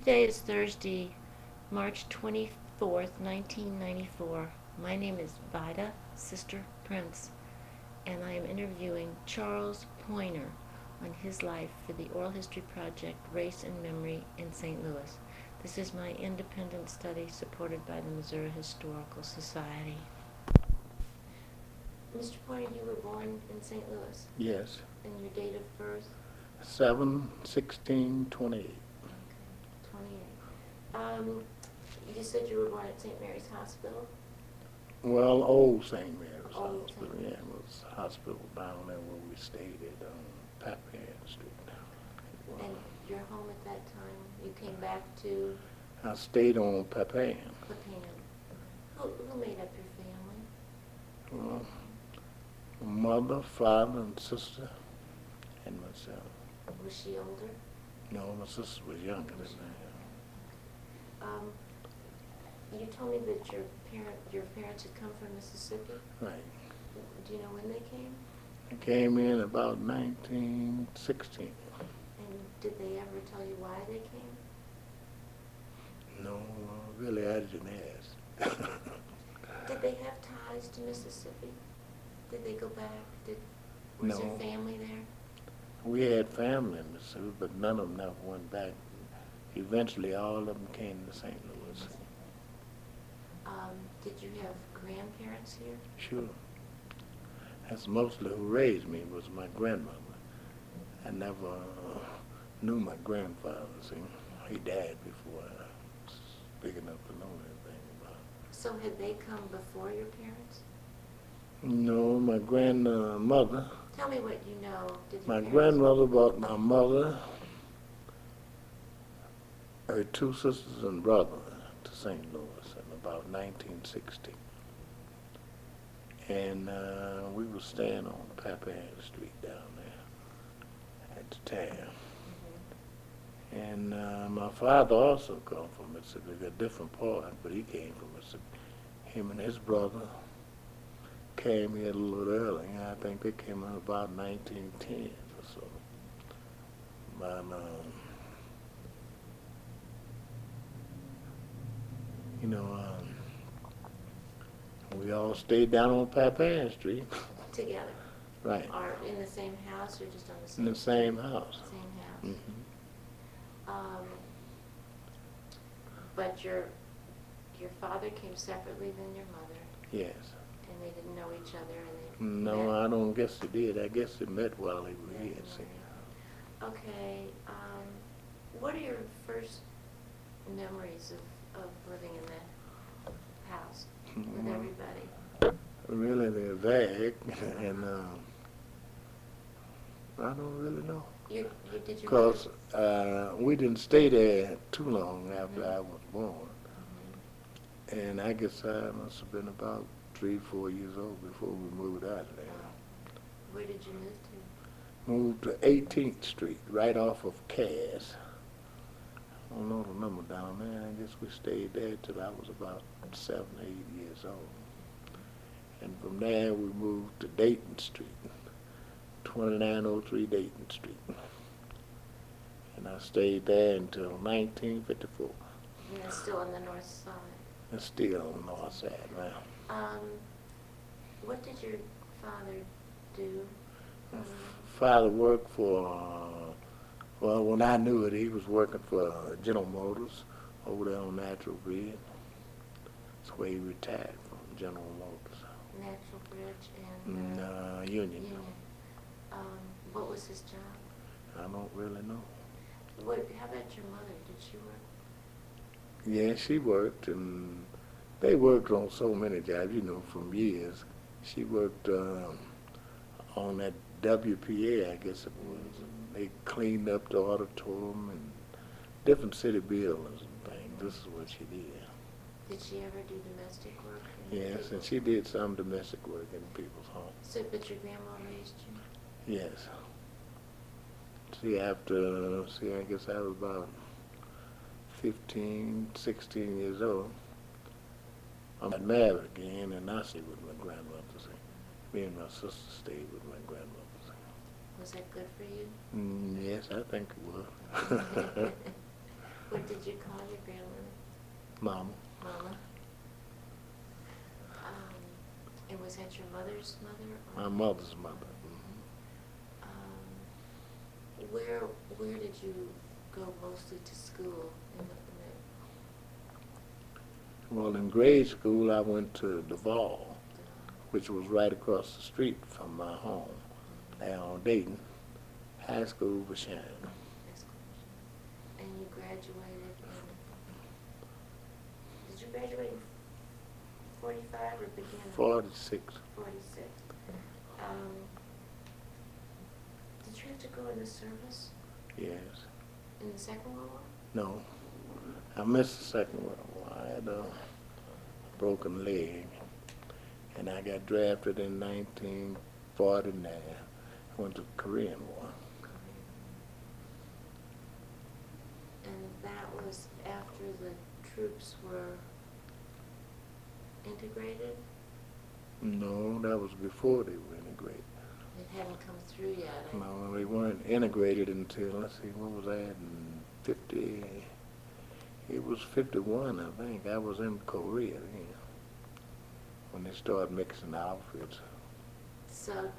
Today is Thursday, March 24th, 1994. My name is Vida Sister Prince, and I am interviewing Charles Pointer on his life for the Oral History Project Race and Memory in St. Louis. This is my independent study supported by the Missouri Historical Society. Mr. Pointer, you were born in St. Louis? Yes. And your date of birth? 7 16 28. Um, you said you were born at St. Mary's Hospital? Well, old St. Mary's Old Hospital, St. yeah, it was a hospital down there where we stayed at, um, Street. It was. And your home at that time, you came back to I stayed on Papin. Pecan. Who, who made up your family? Well, mother, father, and sister, and myself. Was she older? No, my sister was younger than Um, you told me that your parent, your parents had come from Mississippi. Right. Do you know when they came? I came in about nineteen sixteen. And did they ever tell you why they came? No, uh, really, I didn't ask. Did they have ties to Mississippi? Did they go back? Did, was No. there family there? We had family in Mississippi, but none of them never went back. Eventually, all of them came to St. Louis. Um, did you have grandparents here? Sure. That's mostly who raised me was my grandmother. I never uh, knew my grandfather. See, he died before I was big enough to know anything about. him. So had they come before your parents? No, my grandmother. Tell me what you know. Did My grandmother brought my mother, her two sisters and brother to St. Louis in about 1960. And uh, we were staying on Papin Street down there at the time. And uh, my father also come from Mississippi, a different part, but he came from Mississippi. Him and his brother came here a little early. I think they came in about 1910 or so. But, you know, um, we all stayed down on Papin Street, Together? right, Or in the same house or just on the same house? in same? the same house. Same house? hmm Um, but your, your father came separately than your mother, Yes. and they didn't know each other, and they No, met? I don't guess they did. I guess they met while they were here. See. Okay, um, what are your first memories of, of living in that house with Well, everybody? Really, they're vague, and um, I don't really know. You, you, did you? Because uh, we didn't stay there too long after I was born. And I guess I must have been about three, four years old before we moved out of there. Where did you move to? Moved to 18th Street, right off of Cass. I don't know the number down there. I guess we stayed there till I was about seven, eight years old. And from there, we moved to Dayton Street, 2903 Dayton Street. And I stayed there until 1954. And it's still on the north side. It's still on the north side now. Um, what did your father do? Um, Father worked for, uh, well, when I knew it, he was working for uh, General Motors over there on Natural Bridge. That's where he retired from, General Motors. Natural Bridge and, uh, uh, Union. Union. Um, what was his job? I don't really know. What, how about your mother? Did she work? Yeah, she worked, and they worked on so many jobs, you know, from years. She worked um, on that WPA, I guess it was. They cleaned up the auditorium and different city buildings and things. This is what she did. Did she ever do domestic work? in Yes, and people's- she did some domestic work in people's homes. So, but your grandma raised you? Yes. See, after, see, I guess I was about 15, 16 years old. I got married again, and I stayed with my grandmother. See. Me and my sister stayed with my grandmother. Was that good for you? Mm, yes, I think it was. What did you call your grandmother? Mama. Mama? Um, and was that your mother's mother? or- My mother's mother. mhm. Um, where where did you go mostly to school in the, in Well, in grade school, I went to Duval, the, which was right across the street from my home, there on Dayton. High school was school? And you graduated in, did you graduate in forty-five or beginning? Forty-six. Forty-six. Um, did you have to go in the service Yes. in the Second World War? No. I missed the Second World War. I had a broken leg, and I got drafted in 1949. Went to the Korean War. And that was after the troops were integrated? No, that was before they were integrated. It hadn't come through yet. I- No, they weren't integrated until, let's see, what was that, in 50, it was 51, I think. I was in Korea then, when they started mixing outfits. So,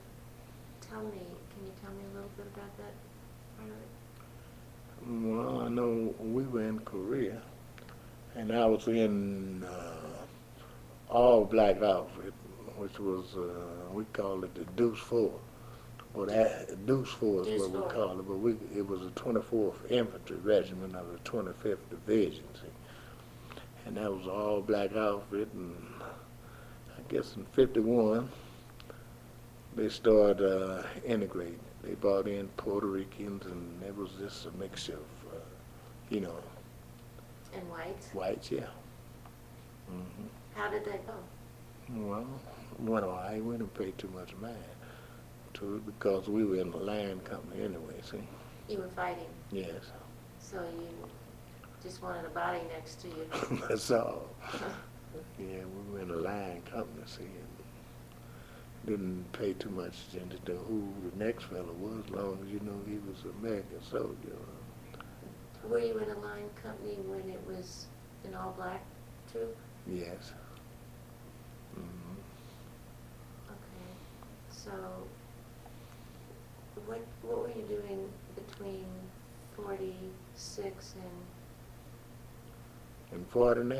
tell me, can you tell me a little bit about that part of it? Well, I know we were in Korea, and I was in uh, all black outfit, which was uh, we called it the Deuce Four. Well, that Deuce Four is Deuce what we Four. called it, but we it was the 24th Infantry Regiment of the 25th Division, see, and that was all black outfit, and I guess in '51 they started uh, integrating. They brought in Puerto Ricans, and it was just a mixture of, uh, you know, And whites? whites, yeah. hmm How did that go? Well, well, I wouldn't pay too much mind to it because we were in the land company anyway, see? You were fighting, Yes, so you just wanted a body next to you. that's all. Yeah, we were in the line company, see, and didn't pay too much attention to who the next fellow was, as long as you know he was an American soldier. Were you in a line company when it was an all-black troop? Yes. hmm Okay, so what, what were you doing between forty-six and? In 49,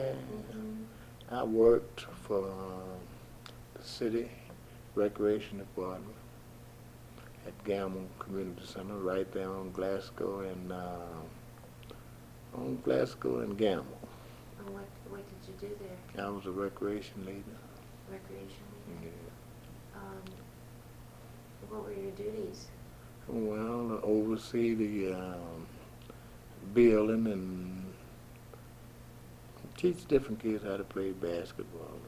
Mhm. I worked for um, the city recreation department at Gamble Community Center, right there on Glasgow and um, on Glasgow and Gamble. And what, what did you do there? I was a recreation leader. Recreation? Leader. Yeah. Um, what were your duties? Well, to oversee the um, building and teach different kids how to play basketball.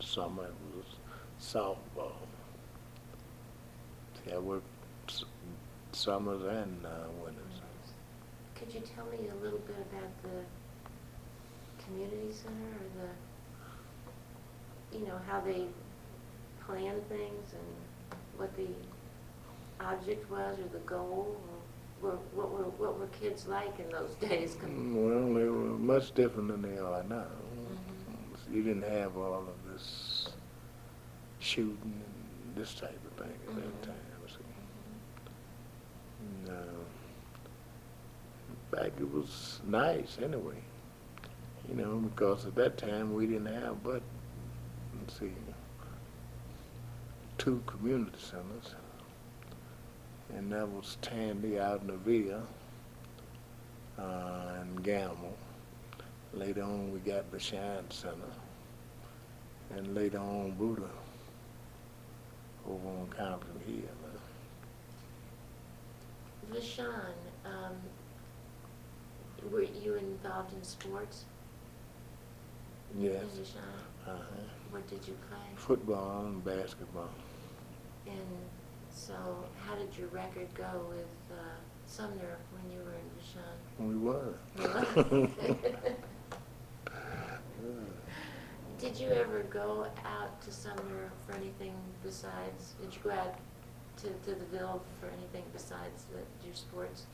Summer it was softball. See, I worked s- summers and uh, winters. Could you tell me a little bit about the community center or the, you know, how they plan things and what the object was or the goal? Or were, what were, what were kids like in those days? Com- Well, they were much different than they are now. Mhm. You didn't have all of this shooting and this type of thing at that time. See. And, uh, in it was nice anyway. You know, because at that time we didn't have but, let's see, two community centers. And that was Tandy out in the Villa uh, and Gamble. Later on, we got Vashon Center. And later on, Buddha over on Compton Hill. Vashon, um, were you involved in sports? Yes. Uh-huh. What did you play? Football and basketball. And so, how did your record go with uh, Sumner when you were in? We were. Did you ever go out to Sumner for anything besides, did you go out to, to the Ville for anything besides the, your sports?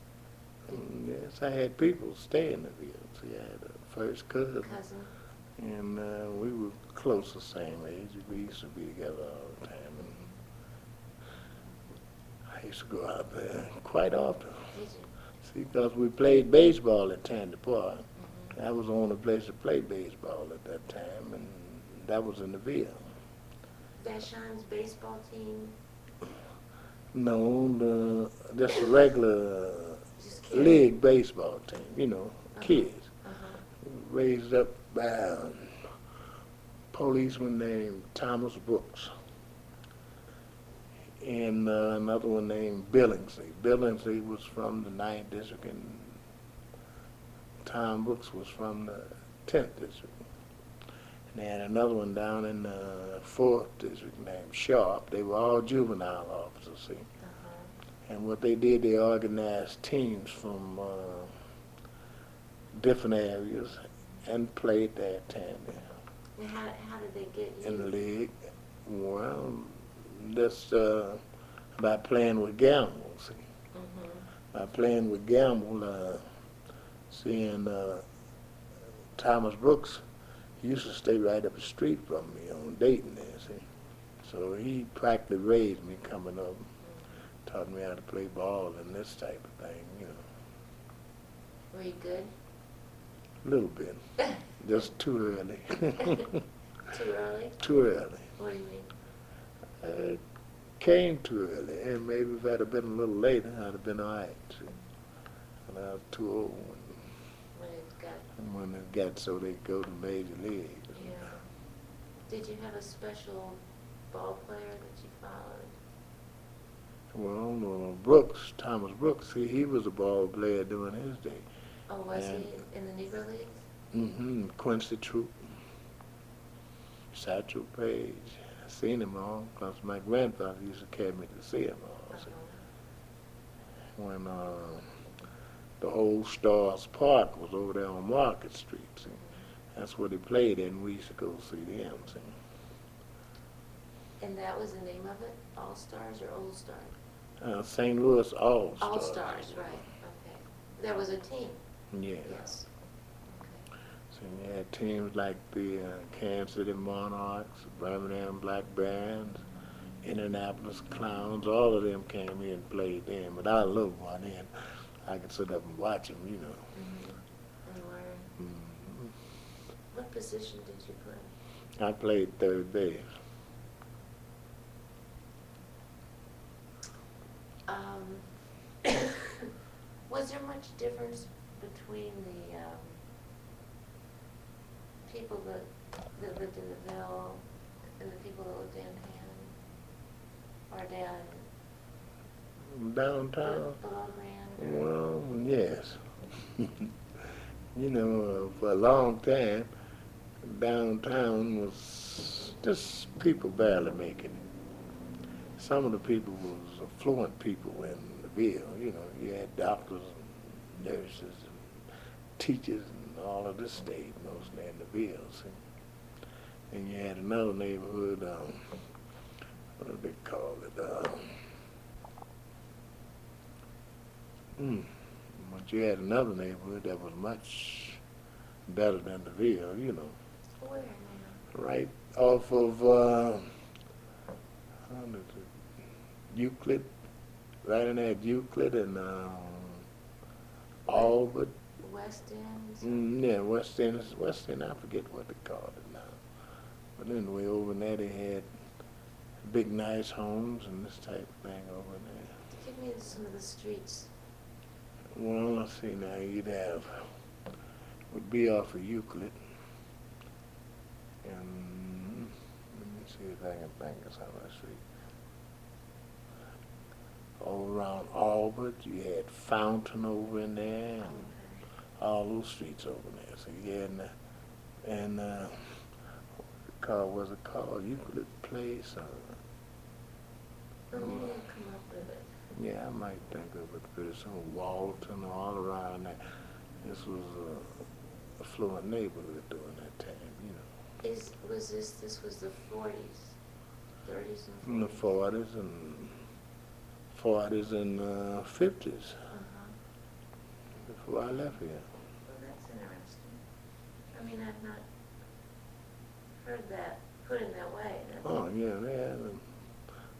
And yes, I had people stay in the Ville. See, I had a first cousin, Cousin? and uh, we were close the same age. We used to be together all the time. And I used to go out there quite often. Did you? See, because we played baseball at Tandy Park. That was the only place to play baseball at that time, and that was in the Ville. Vashon's baseball team, No, the just a regular just league baseball team, you know, Uh-huh. kids. Uh-huh. Raised up by a policeman named Thomas Brooks. And uh, another one named Billingsley. Billingsley was from the ninth district and Tom Brooks was from the tenth district. And they had another one down in the fourth district named Sharp. They were all juvenile officers, see. Uh-huh. And what they did, they organized teams from uh, different areas and played there at Tandy And how, how did they get you? in the league. Well, that's uh, by playing with Gamble, see. Mhm. By playing with Gamble, uh, seeing uh, Thomas Brooks, he used to stay right up the street from me on Dayton there, see. So he practically raised me coming up, taught me how to play ball and this type of thing, you know. Were you good? A little bit, just too early. Too early? too early. What do you mean? Uh, came too early, and maybe if I'd have been a little later, I'd have been all right. See. And I was too old when, When it got, when it got so they go to major leagues. yeah. Did you have a special ball player that you followed? Well, uh, Brooks, Thomas Brooks, he, he was a ball player during his day. Oh, was And- he in the Negro Leagues? Mm-hmm. Quincy Trouppe, Satchel Paige. I seen him all because my grandfather used to carry me to see him all. see. Uh-huh. when uh, the old Stars Park was over there on Market Street. See? That's where they played in. We used to go see them. See? And that was the name of it? All Stars or Old Stars? Uh, St. Louis All Stars. All Stars, right, okay. There was a team, Yeah. yes. Okay. So you had teams like the uh, Kansas City Monarchs, Birmingham Black Barons, Indianapolis Clowns. All of them came here and played then. But I loved one in. I could sit up and watch them, you know. Mhm. And learn. Mhm. What position did you play? I played third base. Um, was there much difference between the, um, people that, that lived in the Ville and the people that lived in downtown? Or down Downtown? below Grand? or- Well, yes. you know, uh, for a long time, downtown was just people barely making it. Some of the people was affluent people in the Ville. You know, you had doctors and nurses and teachers and all of this state mostly in the Ville. See? And you had another neighborhood, um, what do they call it? Um, Mm. But you had another neighborhood that was much better than the Ville, you know, Where right off of uh, how is it? Euclid, right in there at Euclid and uh, Albert. West End? Mm, yeah, West End, West End, I forget what they call it now. But anyway, over there they had big nice homes and this type of thing over there. Give me some of the streets. Well, let's see now, you'd have, would be off of Euclid. And, let me see if I can think of some of the street. All around Albert, you had Fountain over in there, and all those streets over there. So you had, and, and, uh, what was it called, Euclid Place? I'll come up with it. Yeah, I might think of it pretty soon. Walton, all around there. This was a affluent neighborhood during that time, you know. Is, was this, this was the forties, thirties and the forties? forties and forties and uh, fifties. Uh-huh. before I left here. Well, that's interesting. I mean, I've not heard that put in that way. That's- Oh, yeah, they had them.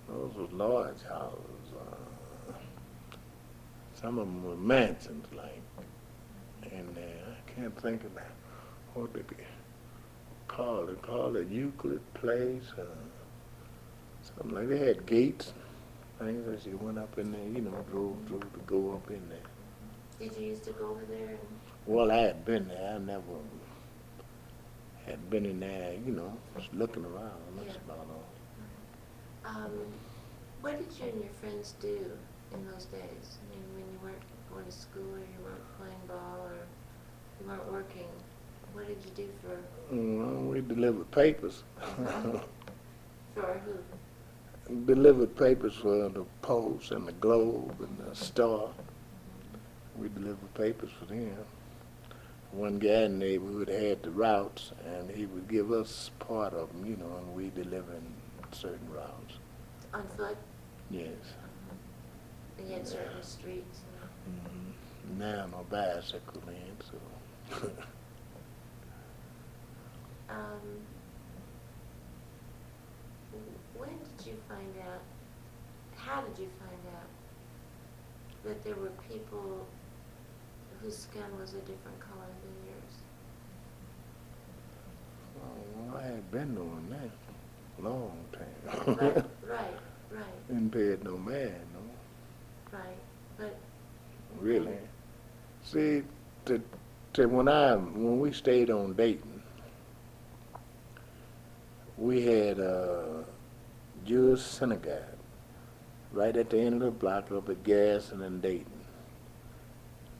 Those was large houses. Some of them were mansions, like. And uh, I can't think of that. What they call it? Called it Euclid Place. Uh, something like that. they had gates. Things as you went up in there, you know, drove through to go up in there. Did you used to go over there and Well, I had been there. I never had been in there, you know, just looking around. That's Yeah. about all. Um, what did you and your friends do in those days? I mean, when you weren't going to school or you weren't playing ball or you weren't working, what did you do for, mm, Well, we delivered papers. Uh-huh. for who? delivered papers for the Post and the Globe and the Star. We delivered papers for them. One guy in the neighborhood had the routes, and he would give us part of them, you know, and we deliver in certain routes. On foot? Yes. Uh-huh. And you had certain streets? Hmm Now no bicycle so. Um, when did you find out, how did you find out that there were people whose skin was a different color than yours? oh, I had been doing that long time. Right, right, right, Didn't pay it no man, no. right, but, Really? See, to, to when I when we stayed on Dayton, we had a Jewish synagogue right at the end of the block up at Garrison and Dayton.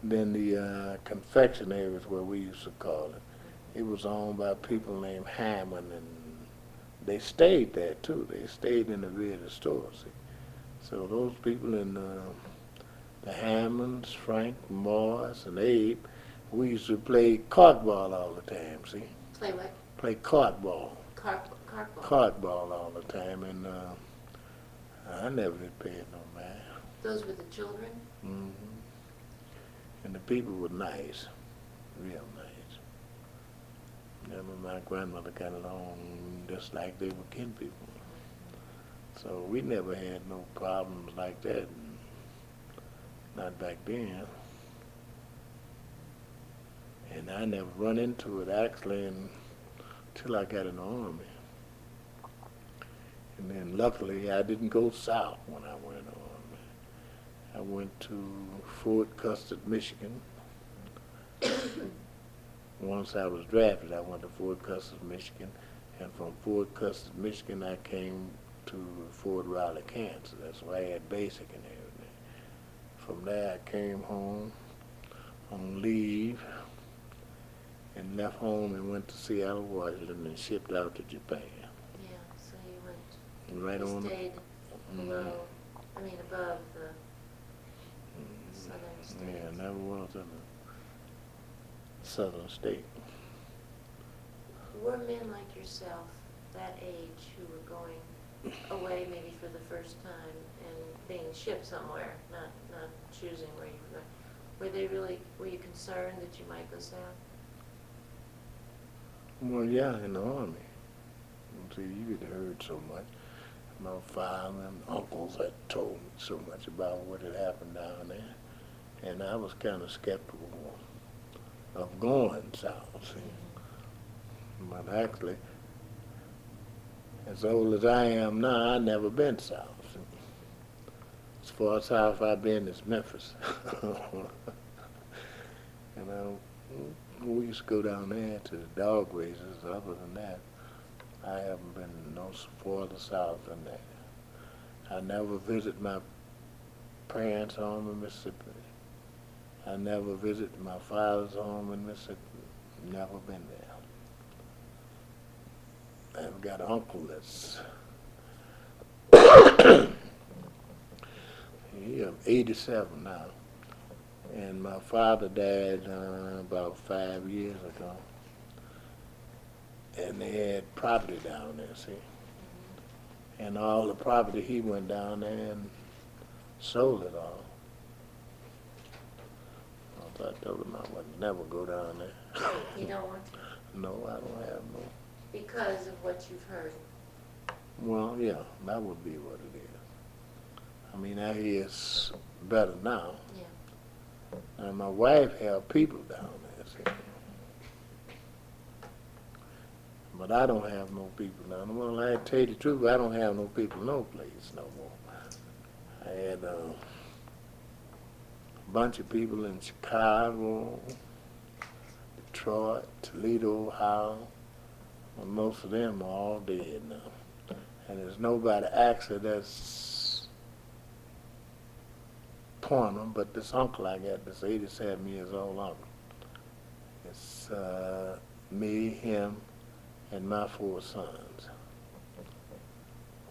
Then the uh, confectionery is where we used to call it. It was owned by people named Hammond, and they stayed there too. They stayed in the the store. See, so those people in. Uh, the Hammonds, Frank, Morris, and Abe, we used to play cartball all the time, see? play what? Play cartball, Carp, carp ball? cartball all the time, and uh, I never did pay no mind. Those were the children? hmm And the people were nice, real nice. And my grandmother got along just like they were kin people. So we never had no problems like that. Not back then. And I never run into it actually until I got in the army. And then luckily I didn't go south when I went in the army. I went to Fort Custer, Michigan. Once I was drafted, I went to Fort Custer, Michigan. And from Fort Custer, Michigan, I came to Fort Riley, Kansas. That's where I had basic and everything. From there, I came home on leave and left home and went to Seattle, Washington, and shipped out to Japan. Yeah, so you went, And right you on. stayed Mhm. below, I mean above the southern Yeah, states. never was in a southern state. Were men like yourself, that age, who were going away maybe for the first time being shipped somewhere, not, not choosing where you were going, were they really, were you concerned that you might go south? Well, yeah, in the army. See, you had heard so much. My father and uncles had told me so much about what had happened down there, and I was kind of skeptical of going south. See, but actually, as old as I am now, I never been south. As far south I've been is Memphis. and we used to go down there to the dog races. Other than that, I haven't been no further south than that. I never visit my parents' home in Mississippi. I never visit my father's home in Mississippi. Never been there. I've got an uncle that's he 87 now. And my father died uh, about five years ago. And they had property down there, see? And all the property, he went down there and sold it all. So I told him I would never go down there. You don't want to? No, I don't have no. Because of what you've heard. Well, yeah, that would be what it is. I mean, out here it's better now. Yeah. And my wife have people down there, see. But I don't have no people now. Well, I tell you the truth, I don't have no people no place no more. I had uh, a bunch of people in Chicago, Detroit, Toledo, Ohio. Well, most of them are all dead now. And there's nobody actually that's pointing, but this uncle I got, this 87 years old uncle. It's uh, me, him, and my four sons.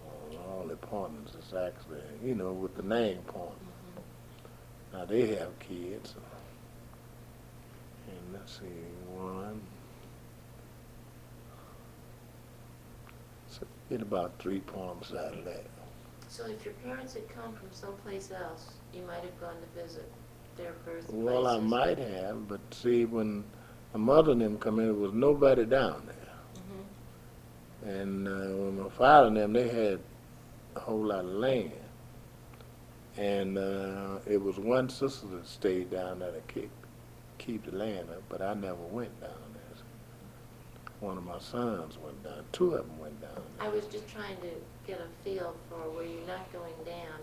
Well, all the pointers is actually, you know, with the name pointing. Now they have kids. And let's see, one. So get about three poems out of that. So if your parents had come from someplace else, you might have gone to visit their birthplaces. Well, I might have, but see, when my mother and them come in, there was nobody down there. Mhm. And uh, when my father and them, they had a whole lot of land. And uh, it was one sister that stayed down there to keep, keep the land up, but I never went down there. One of my sons went down, two of them went down I was just trying to get a feel for were you not going down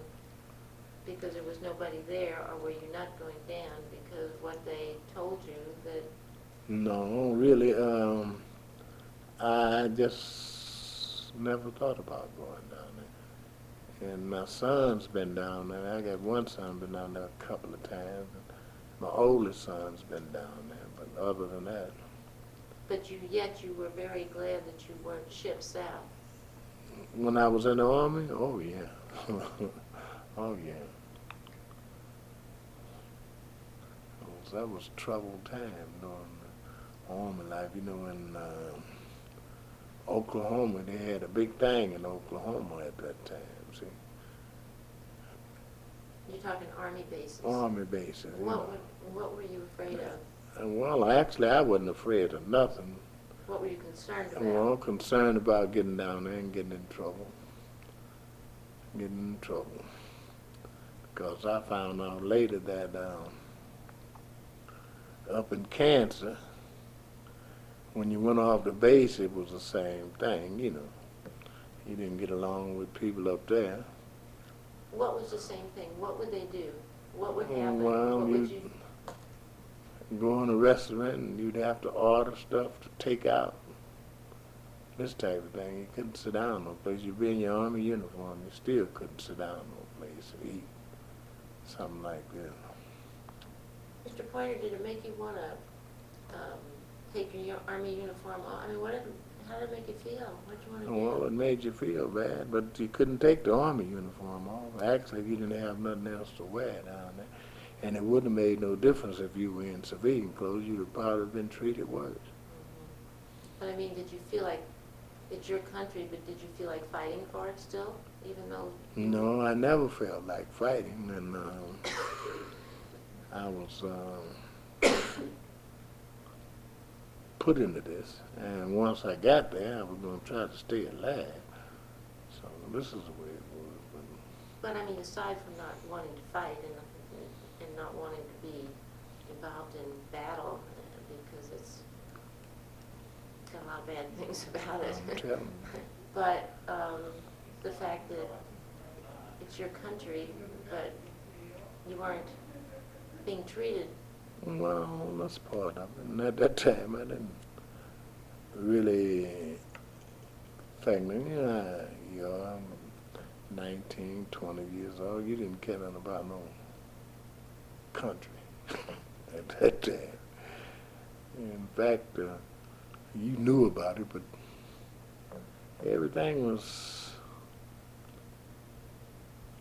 because there was nobody there, or were you not going down because what they told you that, No, really, um, I just never thought about going down there. And my son's been down there. I got one son been down there a couple of times. And my oldest son's been down there, but other than that, but you, yet you were very glad that you weren't shipped south. When I was in the army, oh yeah, oh yeah. That was- That was troubled time during the army life. You know, in uh, Oklahoma, they had a big thing in Oklahoma at that time. See, You're talking army bases. army bases. What, know. were- what were you afraid of? And well, actually, I wasn't afraid of nothing. What were you concerned about? Well, concerned about getting down there and getting in trouble. Getting in trouble. Because I found out later that um, up in Kansas, when you went off the base, it was the same thing, you know. You didn't get along with people up there. What was the same thing? What would they do? What would happen? well, What would you- you, Go in a restaurant and you'd have to order stuff to take out. This type of thing. You couldn't sit down no place. You'd be in your army uniform, you still couldn't sit down no place and eat. Something like that. Mr. Pointer, did it make you want to um, take your army uniform off? I mean, what did, how did it make you feel? What did you want to do? Well, it made you feel bad, but you couldn't take the army uniform off. Actually, you didn't have nothing else to wear down there. And it wouldn't have made no difference if you were in civilian clothes. You'd have probably been treated worse. But I mean, did you feel like it's your country, but did you feel like fighting for it still, even though? No, I never felt like fighting, and um, I was um, put into this. And once I got there, I was going to try to stay alive. So this is the way it was. But But I mean, aside from not wanting to fight and, not wanting to be involved in battle, uh, because it's got a lot of bad things about it. I'm telling you. But um, the fact that it's your country, but you aren't being treated, well, that's part of it. And at that time, I didn't really think, you know, you're 19, 20 years old. You didn't care about no country at that time. In fact, uh, you knew about it, but everything was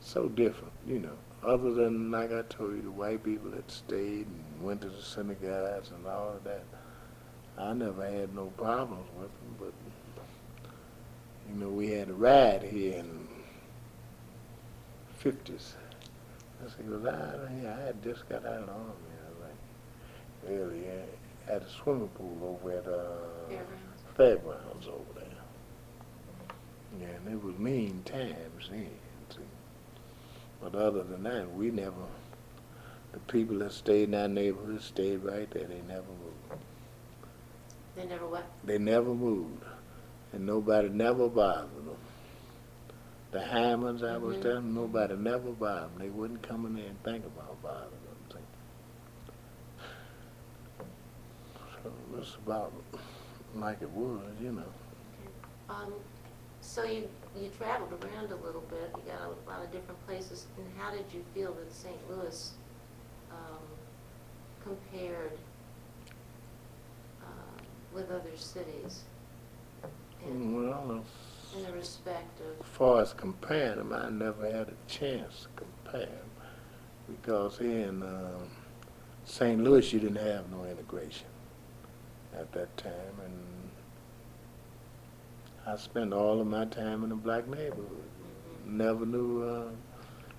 so different, you know. Other than, like I told you, the white people that stayed and went to the synagogues and all of that, I never had no problems with them. But you know, we had a ride here in the fifties. I said, "Was I? Yeah, I had just got out of the army." I was like, earlier at a swimming pool over at uh, Fairgrounds. Fairgrounds over there. Yeah, and it was mean times then. See. But other than that, we never. The people that stayed in our neighborhood stayed right there. They never moved. They never what? They never moved, and nobody never bothered them. The Hammonds, I was Mhm. telling, nobody never bothered them. They wouldn't come in there and think about bothering them. So it's about like it was, you know. Um, so you, you traveled around a little bit, you got a lot of different places, and how did you feel that St. Louis, um, compared, um, with other cities? In, Well, in the respect as of, far as comparing them, I never had a chance to compare 'em because here in um, St. Louis, you didn't have no integration at that time, and I spent all of my time in a black neighborhood. Never knew uh,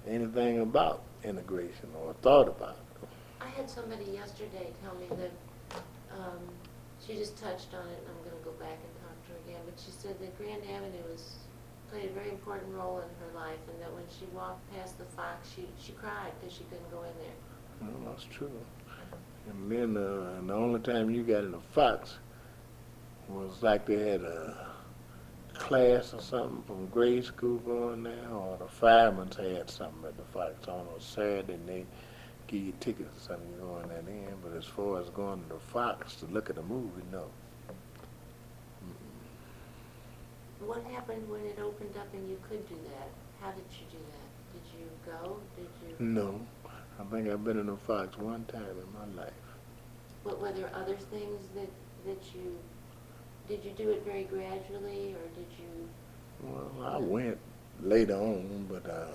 anything about integration or thought about it. I had somebody yesterday tell me that, um, she just touched on it, and I'm gonna go back and talk to her again, but she said that Grand Avenue was, played a very important role in her life, and that when she walked past the Fox, she, she cried because she couldn't go in there. Well, that's true. And then uh, and the only time you got in a Fox was like they had a class or something from grade school going there, or the firemen's had something at the Fox on a Saturday, and they give you tickets or something, you go in that in. But as far as going to the Fox to look at a movie, no. What happened when it opened up and you could do that? How did you do that? Did you go? Did you, No. I think I've been in a Fox one time in my life. But were there other things that, that you, did you do it very gradually, or did you? Well, I went later on, but uh,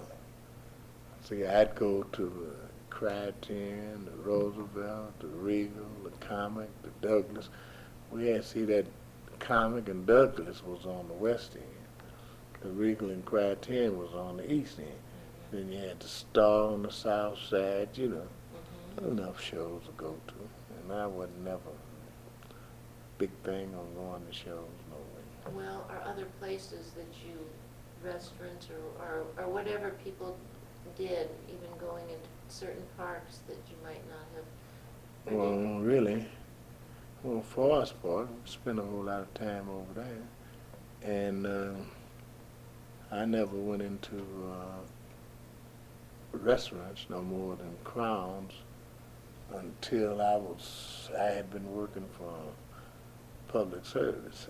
see, I'd go to the Crichton, the Roosevelt, the Regal, the Comic, the Douglas. We had to see that Comic and Douglas was on the west end. The Regal and Crichton was on the east end. Then you had the Star on the south side, you know, Mhm. enough shows to go to. And I was never big thing on going to shows, no way. Well, are other places that you, restaurants or, or, or whatever people did, even going into certain parks that you might not have? Well, really, well, for us part, we spent a whole lot of time over there, and uh, I never went into uh, restaurants no more than Crowns until I was I had been working for public service.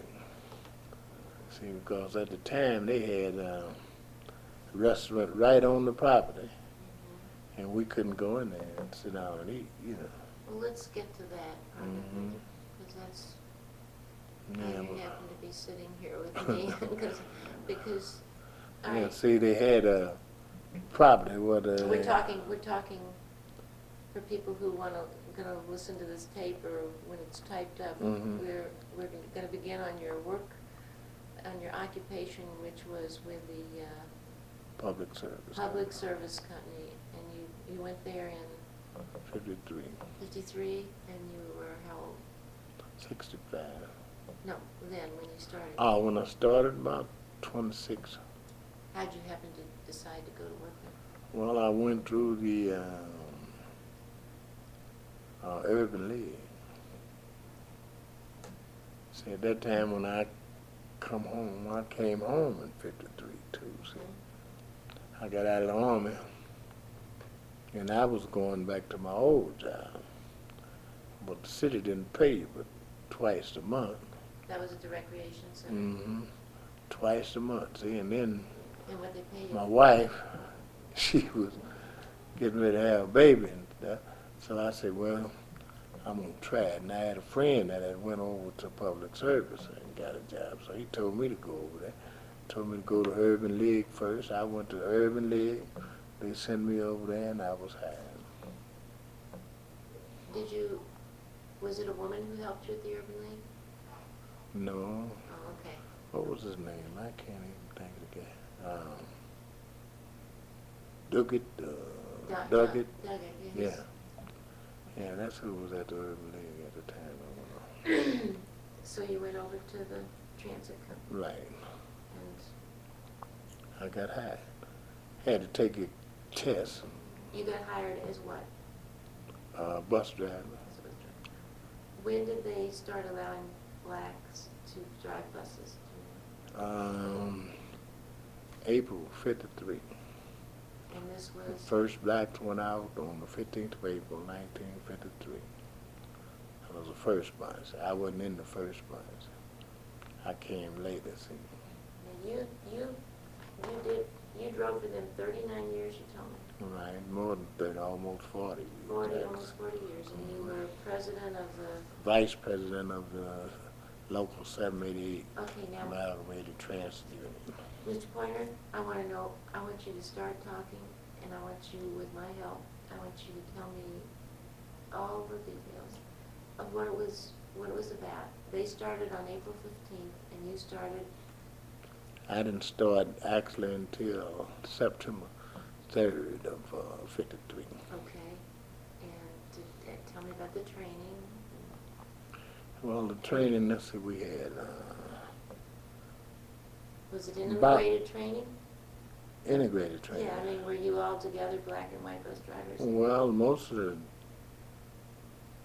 See, because at the time they had uh, a restaurant right on the property, and we couldn't go in there and sit down and eat, you know. Well, let's get to that Mhm. it, because that's Yeah, how you but- happen to be sitting here with me, because, because, all Yeah, right. see, they had a property where the. We're talking, we're talking for people who wanna, gonna listen to this tape or when it's typed up. Mhm. We're, we're gonna begin on your work, on your occupation, which was with the, uh, Public service. Public Service Company, and you, you went there in Fifty-three, fifty-three, and you were how old? Sixty-five. No, then, when you started. Oh, when I started, about twenty-six. How'd you happen to decide to go to work there? Well, I went through the, um, uh, Urban League. See, at that time when I come home, I came home in fifty-three too, see. I got out of the army, and I was going back to my old job. But the city didn't pay but twice a month. That was at the recreation center, hmm Twice a month, see, and then and what they pay you? my wife, she was getting ready to have a baby and stuff. So I said, well, I'm gonna try it. And I had a friend that had went over to public service and got a job. So he told me to go over there. Told me to go to Urban League first. I went to Urban League. They sent me over there and I was hired. Did you, was it a woman who helped you at the Urban League? No, Oh, okay. what was his name? I can't even think of the guy. Um, Duggett, uh, Doug- Duggett. Doug- Doug, Yeah. Yeah, that's who was at the Urban League at the time. I don't know. So you went over to the transit company Right. and I got hired. Had to take a test, you got hired as what? uh, bus driver. As a bus driver. When did they start allowing blacks to drive buses? Um, April 53. And this The was, first blacks went out on the 15th of April, 1953. That was the first bunch. I wasn't in the first bunch. I came later, see. now you, you, you did, you drove for them thirty-nine years, you told me. Right, more than 30, almost 40. Forty, blacks. almost forty years, and you were president of the, Vice president of the local 788 okay, now, Amalgamated Transit Union. Mr. Poiner, I want to know, I want you to start talking, and I want you, with my help, I want you to tell me all the details of what it was, what it was about. They started on April fifteenth, and you started, I didn't start actually until September 3rd of uh, 53. okay, and to, uh, tell me about the training. Well, the training, let's see, we had uh, Was it About- integrated training? integrated training. Yeah, I mean, were you all together, black and white bus drivers? Well, most of the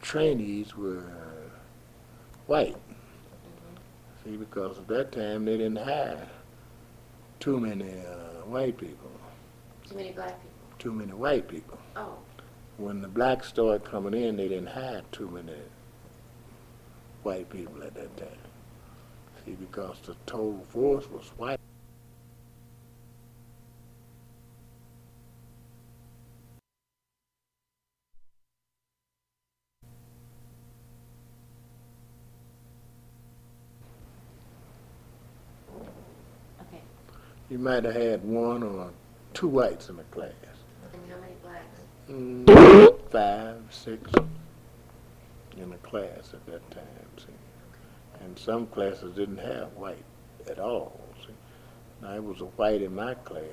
trainees were white. Mhm. See, because at that time they didn't hire too many uh, white people, Too many black people? too many white people. Oh, When the blacks started coming in, they didn't have too many white people at that time. See, because the total force was white. okay. You might have had one or two whites in the class. And how many blacks? Mm, Five, six in the class at that time, see. And some classes didn't have white at all, see. Now, it was a white in my class.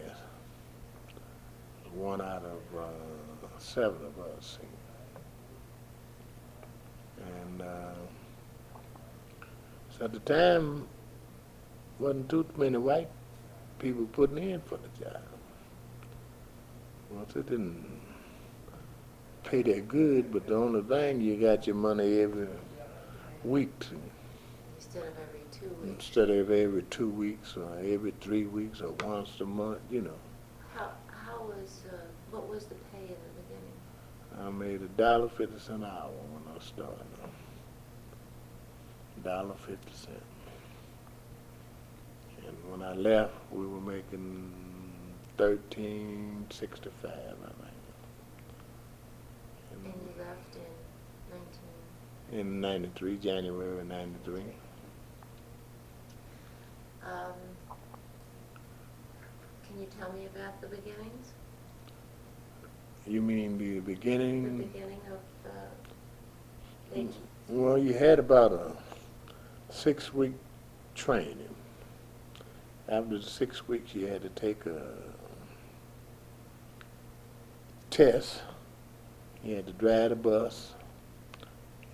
One out of uh, seven of us, see. And uh, so at the time, wasn't too many white people putting in for the job. Once it didn't pay that good, but the only thing you got your money every week see, Instead of every two weeks? instead of every two weeks or every three weeks or once a month, you know. How, how was, uh, what was the pay in the beginning? I made a dollar fifty cent an hour when I started. Dollar fifty cent. And when I left, we were making thirteen sixty-five, I think. And you left in nineteen, In ninety-three, January ninety-three. um, can you tell me about the beginnings? You mean the beginning? The beginning? of, uh, they, Well, you had about a six-week training. After the six weeks, you had to take a test. You had to drive the bus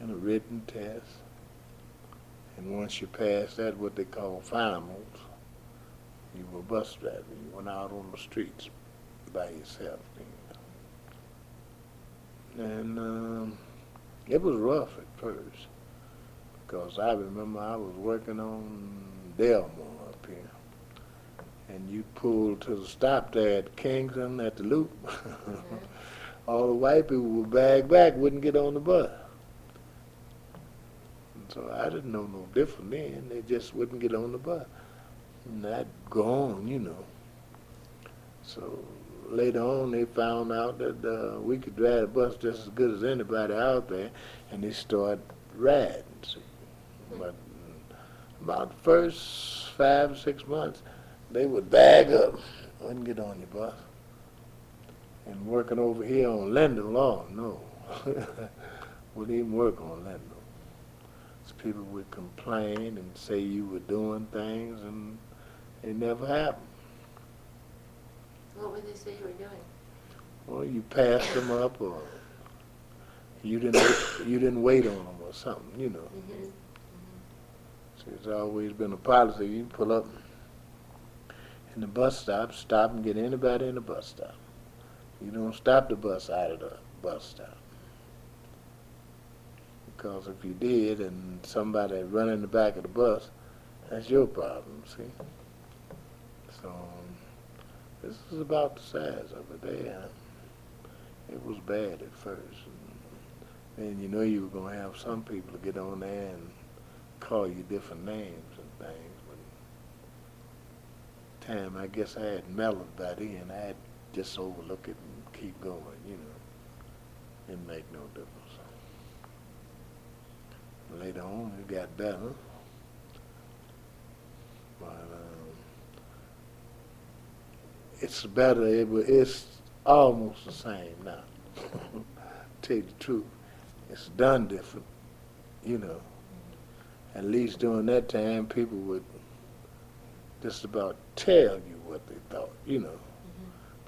and a written test. And once you passed that, what they call finals, you were bus driver. You went out on the streets by yourself. And um, it was rough at first because I remember I was working on Delmar. And you pulled to the stop there at Kingston at the loop. All the white people would bag back, wouldn't get on the bus. And so I didn't know no different then. They just wouldn't get on the bus. And that gone, you know. So later on, they found out that uh, we could drive a bus just as good as anybody out there, and they started riding. See. But about the first five, six months, they would bag up, wouldn't get on your bus. And working over here on Linden Law, no. wouldn't even work on Linden. So people would complain and say you were doing things, and it never happened. what would they say you were doing? Well, you passed them up, or you didn't you didn't wait on them or something, you know. Mhm. So it's always been a policy. You pull up in the bus stop, stop and get anybody in the bus stop. You don't stop the bus out of the bus stop. Because if you did and somebody run in the back of the bus, that's your problem, see? So this is about the size of it there. Uh, it was bad at first. And you know you were going to have some people to get on there and call you different names and things. Time, I guess I had mellowed by then. I had just overlook it and keep going, you know. Didn't make no difference. Later on, it got better. But um, it's better. It, it's almost the same now. Tell you the truth, it's done different, you know at least during that time, people would just about tell you what they thought, you know.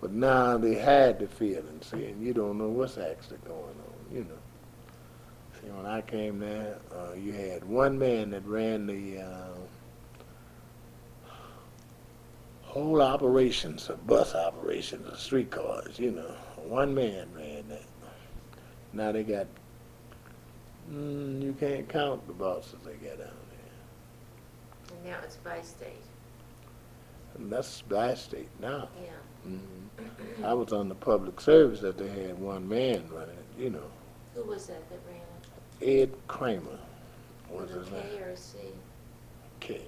But now they hide the feeling, see, and you don't know what's actually going on, you know. See, when I came there, uh, you had one man that ran the uh, whole operations, of bus operations, of streetcars, you know. One man ran that. Now they got Mm, you can't count the bosses they got down there. And now it's Bi-State. And that's Bi-State now. Yeah. hmm I was on the public service that they had one man running it, you know. Who was that that ran it? Ed Kramer was his it name. K or a C? K.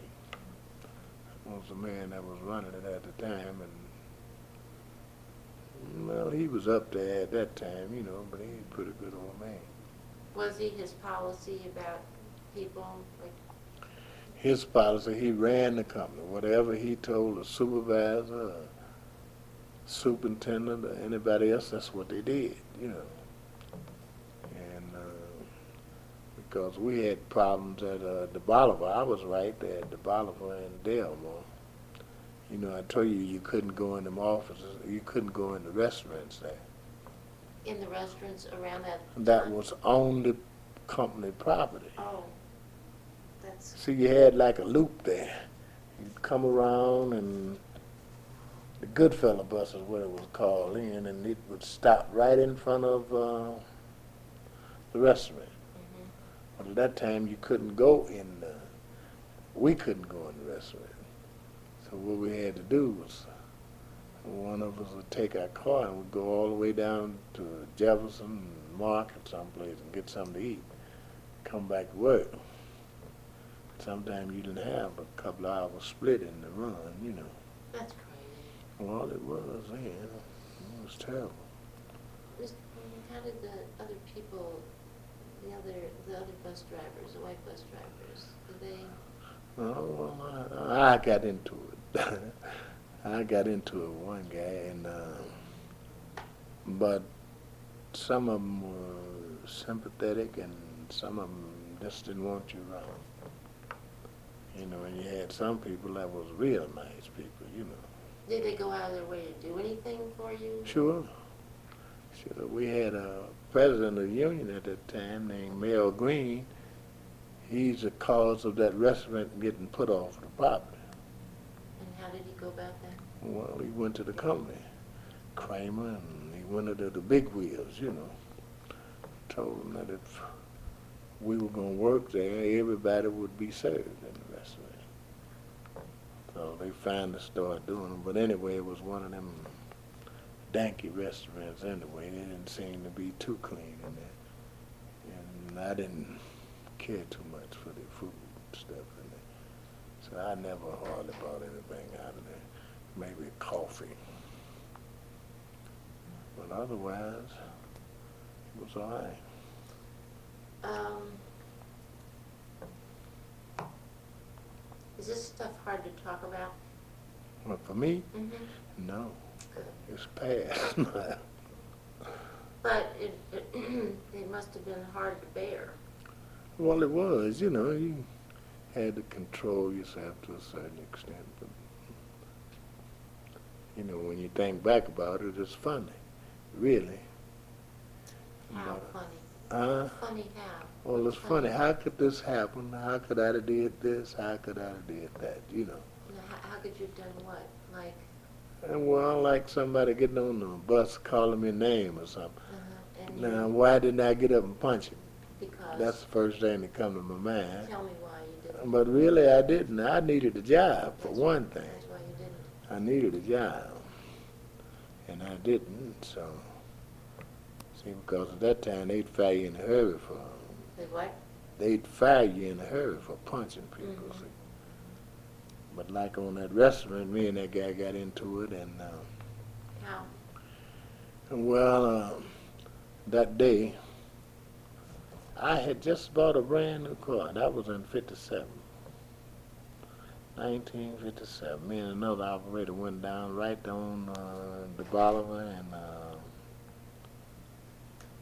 Was the man that was running it at the time, and well, he was up there at that time, you know, but he was a pretty good old man. Was he his policy about people, like, his policy, he ran the company. Whatever he told the supervisor, or superintendent, or anybody else, that's what they did, you know. And uh, because we had problems at uh, DeBaliviere, I was right there at DeBaliviere and Delmar. You know, I told you you couldn't go in them offices, you couldn't go in the restaurants there. in the restaurants around that? That was on the company property. Oh, that's, See, you had like a loop there. You'd come around and the Goodfellow bus is what it was called in, and it would stop right in front of uh, the restaurant. mhm. But at that time, you couldn't go in the, we couldn't go in the restaurant. So what we had to do was, one of us would take our car and we'd go all the way down to Jefferson, Market, someplace, and get something to eat. Come back to work. Sometimes you didn't have a couple of hours split in the run, you know. that's crazy. Well, it was then. It was terrible. How did the other people, the other, the other bus drivers, the white bus drivers, did they, Oh, well, I, I got into it. I got into it one guy, and uh, but some of them were sympathetic, and some of them just didn't want you around. You know, and you had some people that was real nice people. You know, did they go out of their way to do anything for you? sure, sure. We had a president of the union at that time named Mel Green. He's the cause of that restaurant getting put off the property. And how did he go about that? Well, he went to the company, Kramer, and he went into the big wheels, you know. Told them that if we were going to work there, everybody would be served in the restaurant. So they finally started doing them. But anyway, it was one of them danky restaurants anyway. They didn't seem to be too clean in there. And I didn't care too much for the food stuff in there. So I never hardly bought anything out of there maybe coffee. But otherwise, it was all right. Um, is this stuff hard to talk about? But for me, Mm-hmm. no, it's past. But it, it, it must have been hard to bear. well, it was, you know, you had to control yourself to a certain extent. But, you know, when you think back about it, it's funny, really. How But, funny. Uh, Funny how? well, it's funny. How could this happen? How could I have did this? How could I have did that? You know. Now, how, how could you have done what? Like, And well, like somebody getting on the bus calling me a name or something. uh and Now, you, why didn't I get up and punch him? because, That's the first thing that come to my mind. tell me why you didn't. But really, I didn't. I needed a job for That's- one thing. That's why you didn't. I needed a job, and I didn't. So, because at that time they'd fire you in a hurry for They what? they'd fire you in a hurry for punching people. Mhm. See. But like on that restaurant, me and that guy got into it, and uh, How? well, uh, that day I had just bought a brand new car. That was in '57. 1957. Me and another operator went down right on uh, DeBaliviere and uh,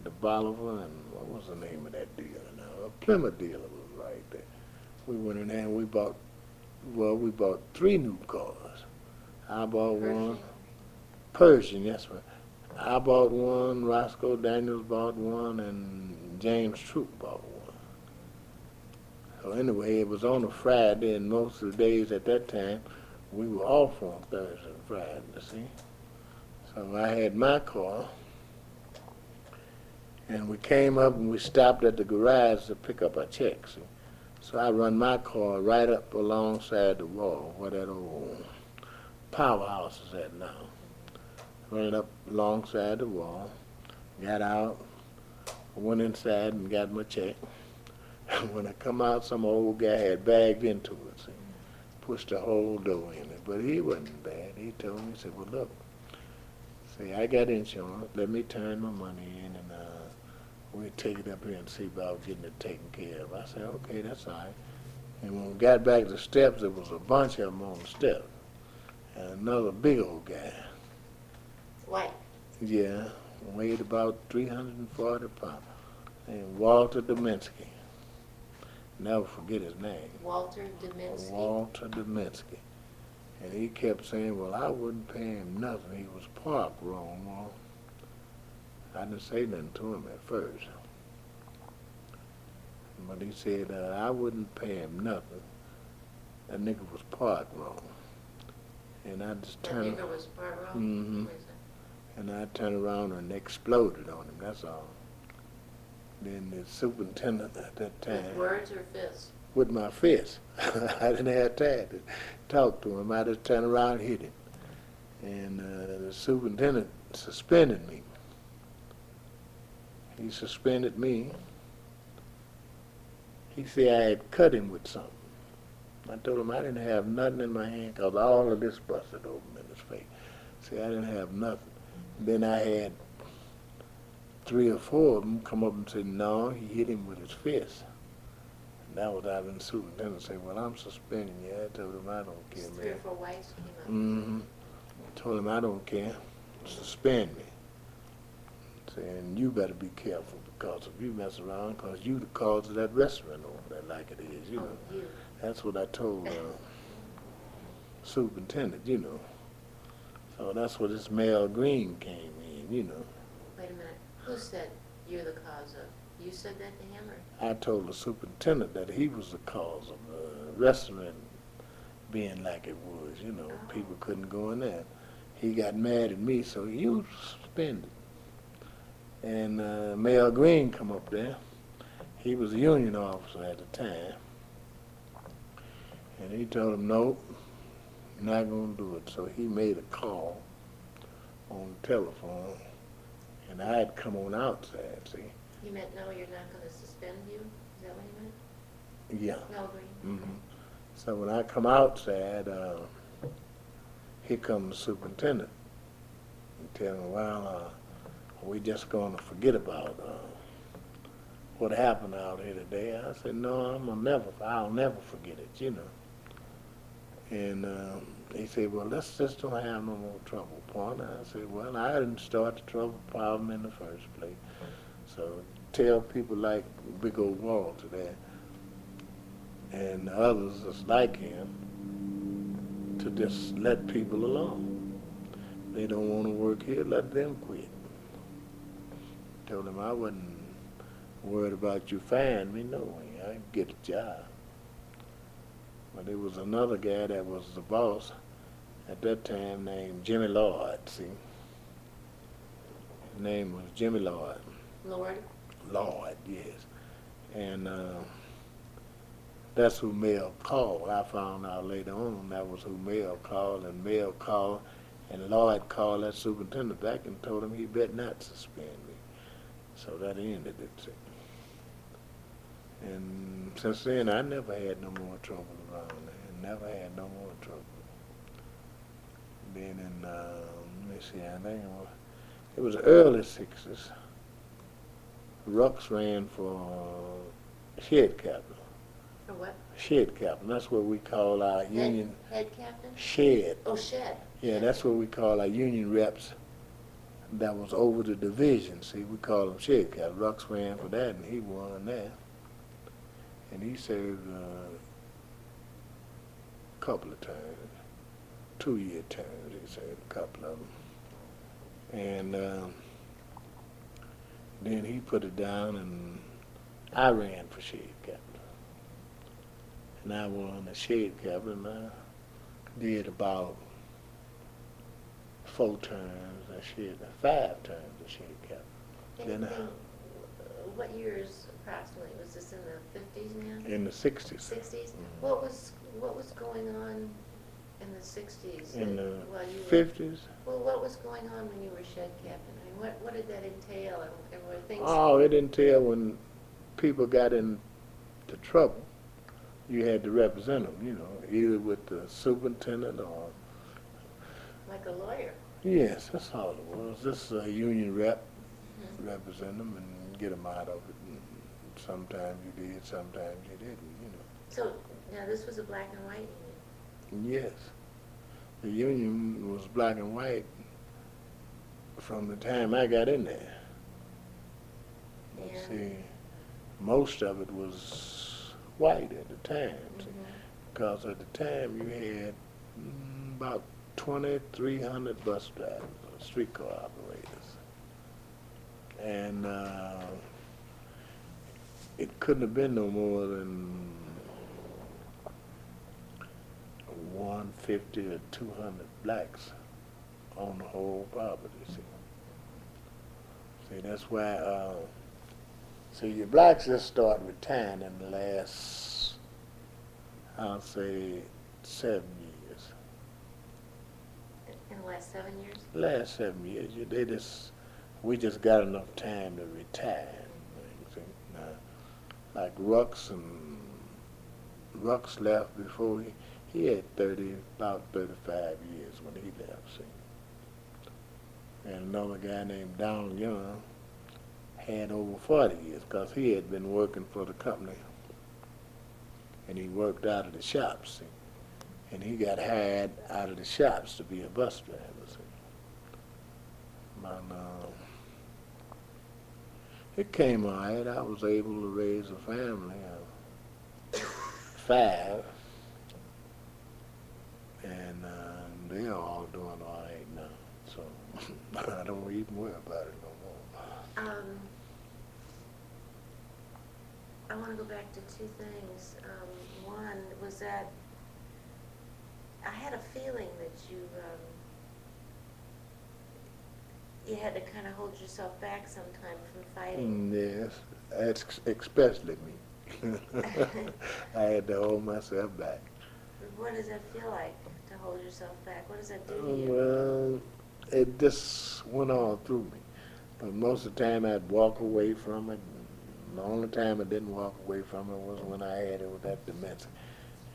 DeBaliviere and what was the name of that dealer now? Uh, a Plymouth dealer was right there. We went in there and we bought, well, we bought three new cars. I bought one. Persian, yes, sir. I bought one, Roscoe Daniels bought one, and James Troop bought one. So anyway, it was on a Friday, and most of the days at that time, we were off on Thursday and Friday, you see. So I had my car, and we came up and we stopped at the garage to pick up our checks. So I run my car right up alongside the wall where that old powerhouse is at now running up alongside the wall, got out, went inside and got my check. when I come out, some old guy had bagged into it, see, pushed a whole door in it. But he wasn't bad. He told me, he said, well, look, see, I got insurance. Let me turn my money in we'll take it up here and see about getting it taken care of. I said, okay, that's all right. And when we got back to the steps, there was a bunch of them on the steps. And another big old guy. White. Yeah, weighed about 340 pounds. And Walter Dominski. Never forget his name. Walter Dominski. Walter Dominski. And he kept saying, well, I wouldn't pay him nothing. He was parked wrong. Well, I didn't say nothing to him at first. But he said, uh, I wouldn't pay him nothing. That nigga was parked wrong. And I just That turned... nigger was part wrong? Mhm. That? And I turned around and exploded on him, that's all. Then the superintendent at that time. With words or fists? with my fist, I didn't have time to talk to him. I just turned around and hit him. And uh, the superintendent suspended me. He suspended me. He said I had cut him with something. I told him I didn't have nothing in my hand because all of this busted open in his face. See, I didn't have nothing. Then I had three or four of them come up and say, no, he hit him with his fist. And that was out in the superintendent say, well, I'm suspending you. I told him I don't care, Three or man. four whites came up. Mm-hmm. Told him I don't care. Suspend me. Saying you better be careful because if you mess around, because you the cause of that restaurant over there like it is, you know. Oh, you. That's what I told uh, superintendent, you know. So that's where this Mel Green came in, you know. Wait a minute. Who said you're the cause of? You said that to him or? I told the superintendent that he was the cause of the restaurant being like it was, you know. People couldn't go in there. He got mad at me, so was suspended. And uh, Mel Green come up there. He was a union officer at the time. And he told him, nope, not going to do it. So he made a call on the telephone. And I had come on outside, see. You meant, no, you're not gonna suspend you? Is that what you meant? Yeah. Mel Green? hmm So when I come outside, uh, here comes the superintendent. And tell me, well, uh, we just gonna forget about uh, what happened out here today. I said, no, I'm gonna never, I'll never forget it, you know. And uh, he said, well, let's just don't have no more trouble, partner. I said, well, I didn't start the trouble problem in the first place. So tell people like Big Old Walter there and others that's like him to just let people alone. They don't want to work here, let them quit. Told him I wasn't worried about you firing me. No way, I can get a job. But there was another guy that was the boss at that time named Jimmy Lloyd, see. His name was Jimmy Lloyd. Lord, Lloyd, yes. And uh, that's who Mel called. I found out later on that was who Mel called, and Mel called, and Lloyd called that superintendent back and told him he better not suspend. So that ended it. And since then, I never had no more trouble around there. Never had no more trouble. Then in, uh, let me see, I think it was, it was early 60s. Rux ran for shed captain. For what? Shed captain. That's what we call our union Head, head captain? shed. Oh, shed. Yeah, that's what we call our union reps. That was over the division. See, we call him captain. Rux ran for that, and he won that. And he served uh, a couple of terms, two-year terms. He served a couple of them, and. Um, then he put it down, and I ran for shade captain. And I won the shade captain. I did about four terms of shade, five terms of shade captain. And, Then, uh, and, uh, what years approximately? Was this in the fifties now? In the sixties. Sixties? Mhm. What was, what was going on in the sixties? In the were, fifties. well, what was going on when you were shed captain? I mean, what, what did that entail and, and were things? Oh, it didn't when people got into trouble. You had to represent them, you know, either with the superintendent or Like a lawyer? Yes, that's all it was. Just a union rep, represent them and get them out of it. And sometimes you did, sometimes you didn't, you know. So, now this was a black and white union? Yes, the union was black and white from the time I got in there. Yeah. see, most of it was white at the time. see. Mhm. Because at the time you had mm, about 2,300 bus drivers, streetcar operators. And uh, it couldn't have been no more than 150 or 200 blacks on the whole property. See, see that's why. Uh, see, your blacks just start retiring in the last I'll say seven last seven years? Last seven years, you- they just, we just got enough time to retire. Now, Like Rux and, Rux left before he, he had thirty, about thirty-five years when he left, see. And another guy named Donald Young had over forty years, cause he had been working for the company. And he worked out of the shops, see. And he got hired out of the shops to be a bus driver, see. But, uh, it came all right. I was able to raise a family of five. And uh, they're all doing all right now. So I don't even worry about it no more. Um, I want to go back to two things. Um, one was that I had a feeling that you um, you had to kind of hold yourself back sometime from fighting. Mm, yes, especially me. I had to hold myself back. What does that feel like to hold yourself back? What does that do to you? Well, it just went all through me. But most of the time I'd walk away from it. The only time I didn't walk away from it was when I had it with that Dominski.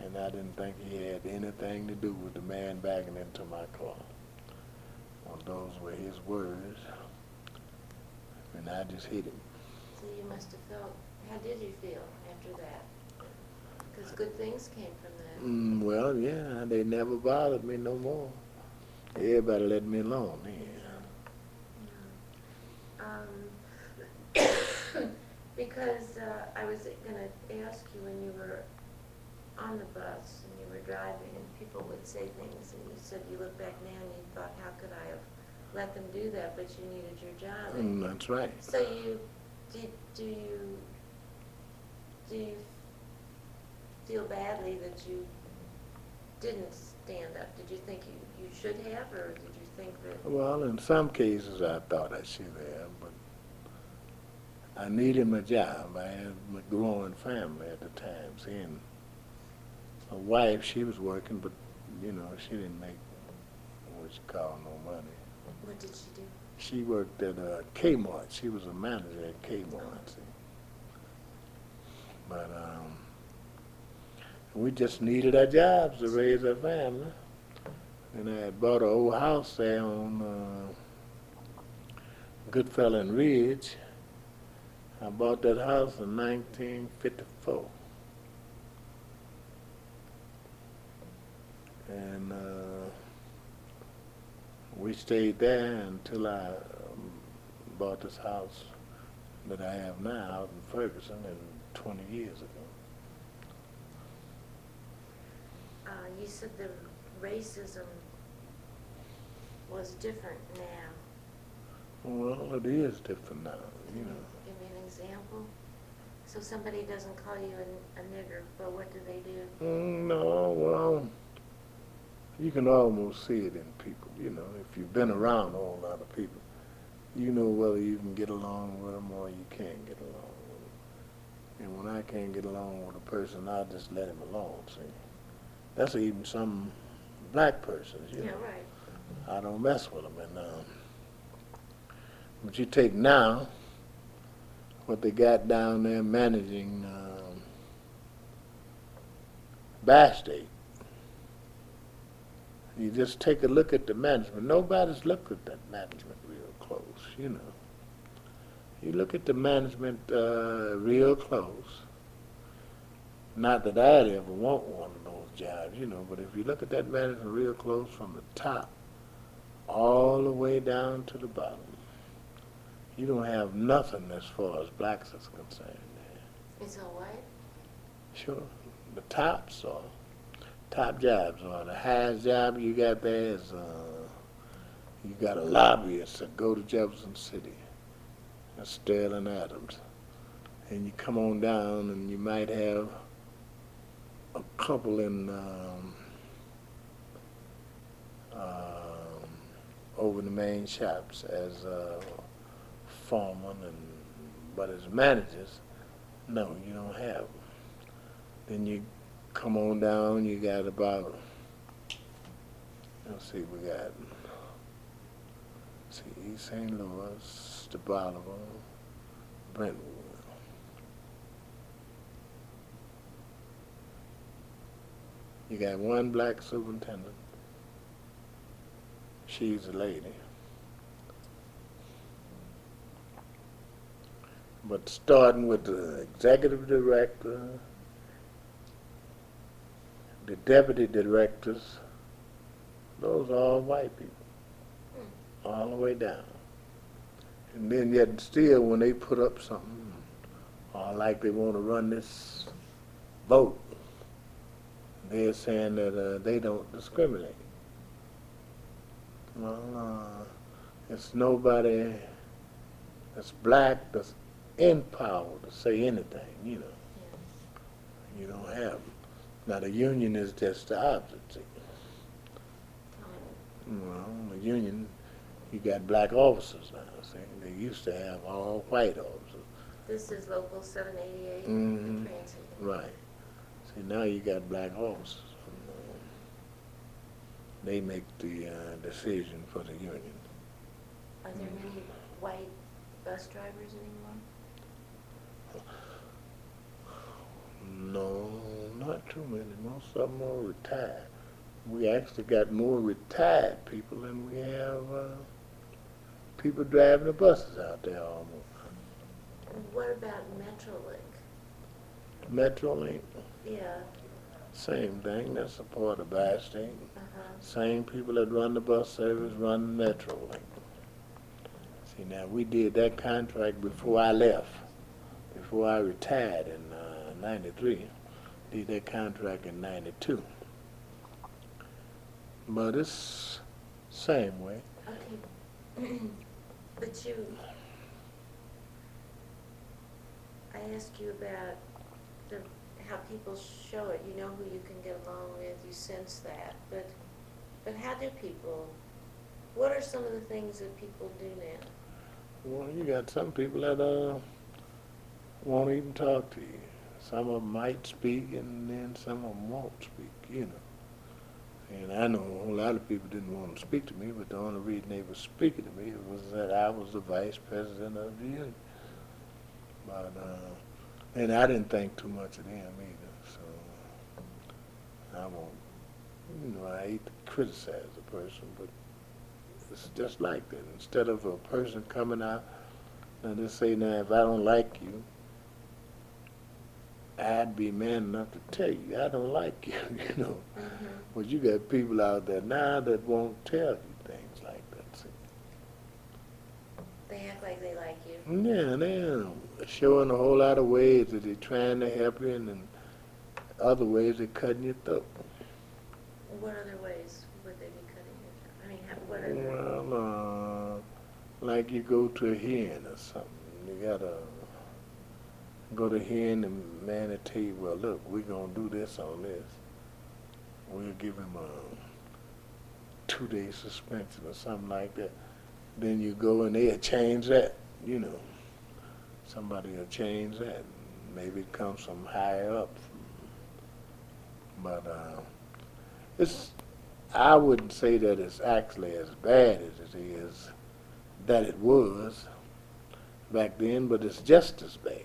And I didn't think he had anything to do with the man backing into my car. Well, those were his words. And I just hit him. So you must have felt. How did you feel after that? Because good things came from that. Mm, well, yeah, they never bothered me no more. Everybody let me alone then. Um, because uh, I was going to ask you when you were on the bus and you were driving and people would say things and you said you look back now and you thought, how could I have let them do that? But you needed your job. Mm, that's right. So you did. do you, do you feel badly that you didn't stand up? Did you think you, you should have, or did you think that? Well, in some cases, I thought I should have, but I needed my job. I had a growing family at the time. Seeing my wife, she was working, but you know, she didn't make what you call no money. What did she do? She worked at uh, Kmart. She was a manager at Kmart. See. But um, we just needed our jobs to raise our family. And I had bought an old house there on uh, Goodfellow Ridge. I bought that house in 1954. And uh, we stayed there until I um, bought this house that I have now out in Ferguson and 20 years ago. Uh, you said the racism was different now. Well, it is different now, you know. Give me an example. So somebody doesn't call you a, a nigger, but what do they do? Mm, no, well, you can almost see it in people, you know. If you've been around a whole lot of people, you know whether you can get along with them or you can't get along with them. And when I can't get along with a person, I just let him alone, see. That's even some black persons, you Yeah, know. right. I don't mess with them. And um, but you take now what they got down there managing um, Bi-State. You just take a look at the management. Nobody's looked at that management real close, you know. You look at the management uh, real close. Not that I'd ever want one of those jobs, you know, but if you look at that management real close from the top all the way down to the bottom, you don't have nothing as far as blacks is concerned. It's all white? Sure. The tops are top jobs or the highest job you got there is uh, you got a lobbyist that go to Jefferson City. That's Sterling Adams. And you come on down and you might have a couple in um, um, over the main shops as uh, foreman and but as managers, no, you don't have 'em. Then you come on down, you got about, let's see, we got, see, East St. Louis, DeBaliviere, Brentwood. You got one black superintendent. She's a lady. But starting with the executive director, the deputy directors, those are all white people, all the way down. And then yet still, when they put up something, or like they want to run this vote, they're saying that uh, they don't discriminate. Well, uh, it's nobody that's black that's in power to say anything, you know. You don't have 'em. Now, the union is just the opposite. Well, the union, you got black officers now, see. They used to have all white officers. This is local seven eighty-eight, Mhm. transit. Right. See, now you got black officers. uh, They make the uh, decision for the union. Are there many white bus drivers anymore? No, not too many. Most of them are retired. We actually got more retired people than we have uh, people driving the buses out there almost. What about Metrolink? Metrolink, Yeah, same thing. That's a part of State. uh-huh. Same people that run the bus service run Metrolink. See, now we did that contract before I left, before I retired in uh, '93. Did that contract in '92. But it's same way. Okay. But you, I ask you about the, how people show it, you know who you can get along with, you sense that, but, but how do people, what are some of the things that people do now? Well, you got some people that uh won't even talk to you. Some of them might speak, and then some of them won't speak. You know. And I know a whole lot of people didn't want to speak to me, but the only reason they were speaking to me was that I was the vice president of the union. But uh, and I didn't think too much of them either. So I won't. You know, I hate to criticize a person, but it's just like that. Instead of a person coming out and just saying, now, if I don't like you, I'd be man enough to tell you I don't like you, you know. Mm-hmm. But you got people out there now that won't tell you things like that. See? They act like they like you. Yeah, they're showing a whole lot of ways that they're trying to help you, and then other ways they're cutting your throat. What other ways would they be cutting your, I mean, how, what the, Well, uh, like you go to a hearing or something, you gotta go to hearing and man will tell you, well, look, we're gonna do this on this. We'll give him a two-day suspension or something like that. Then you go and they'll change that, you know. Somebody will change that. Maybe it comes from higher up. But uh, it's I wouldn't say that it's actually as bad as it is that it was back then, but it's just as bad.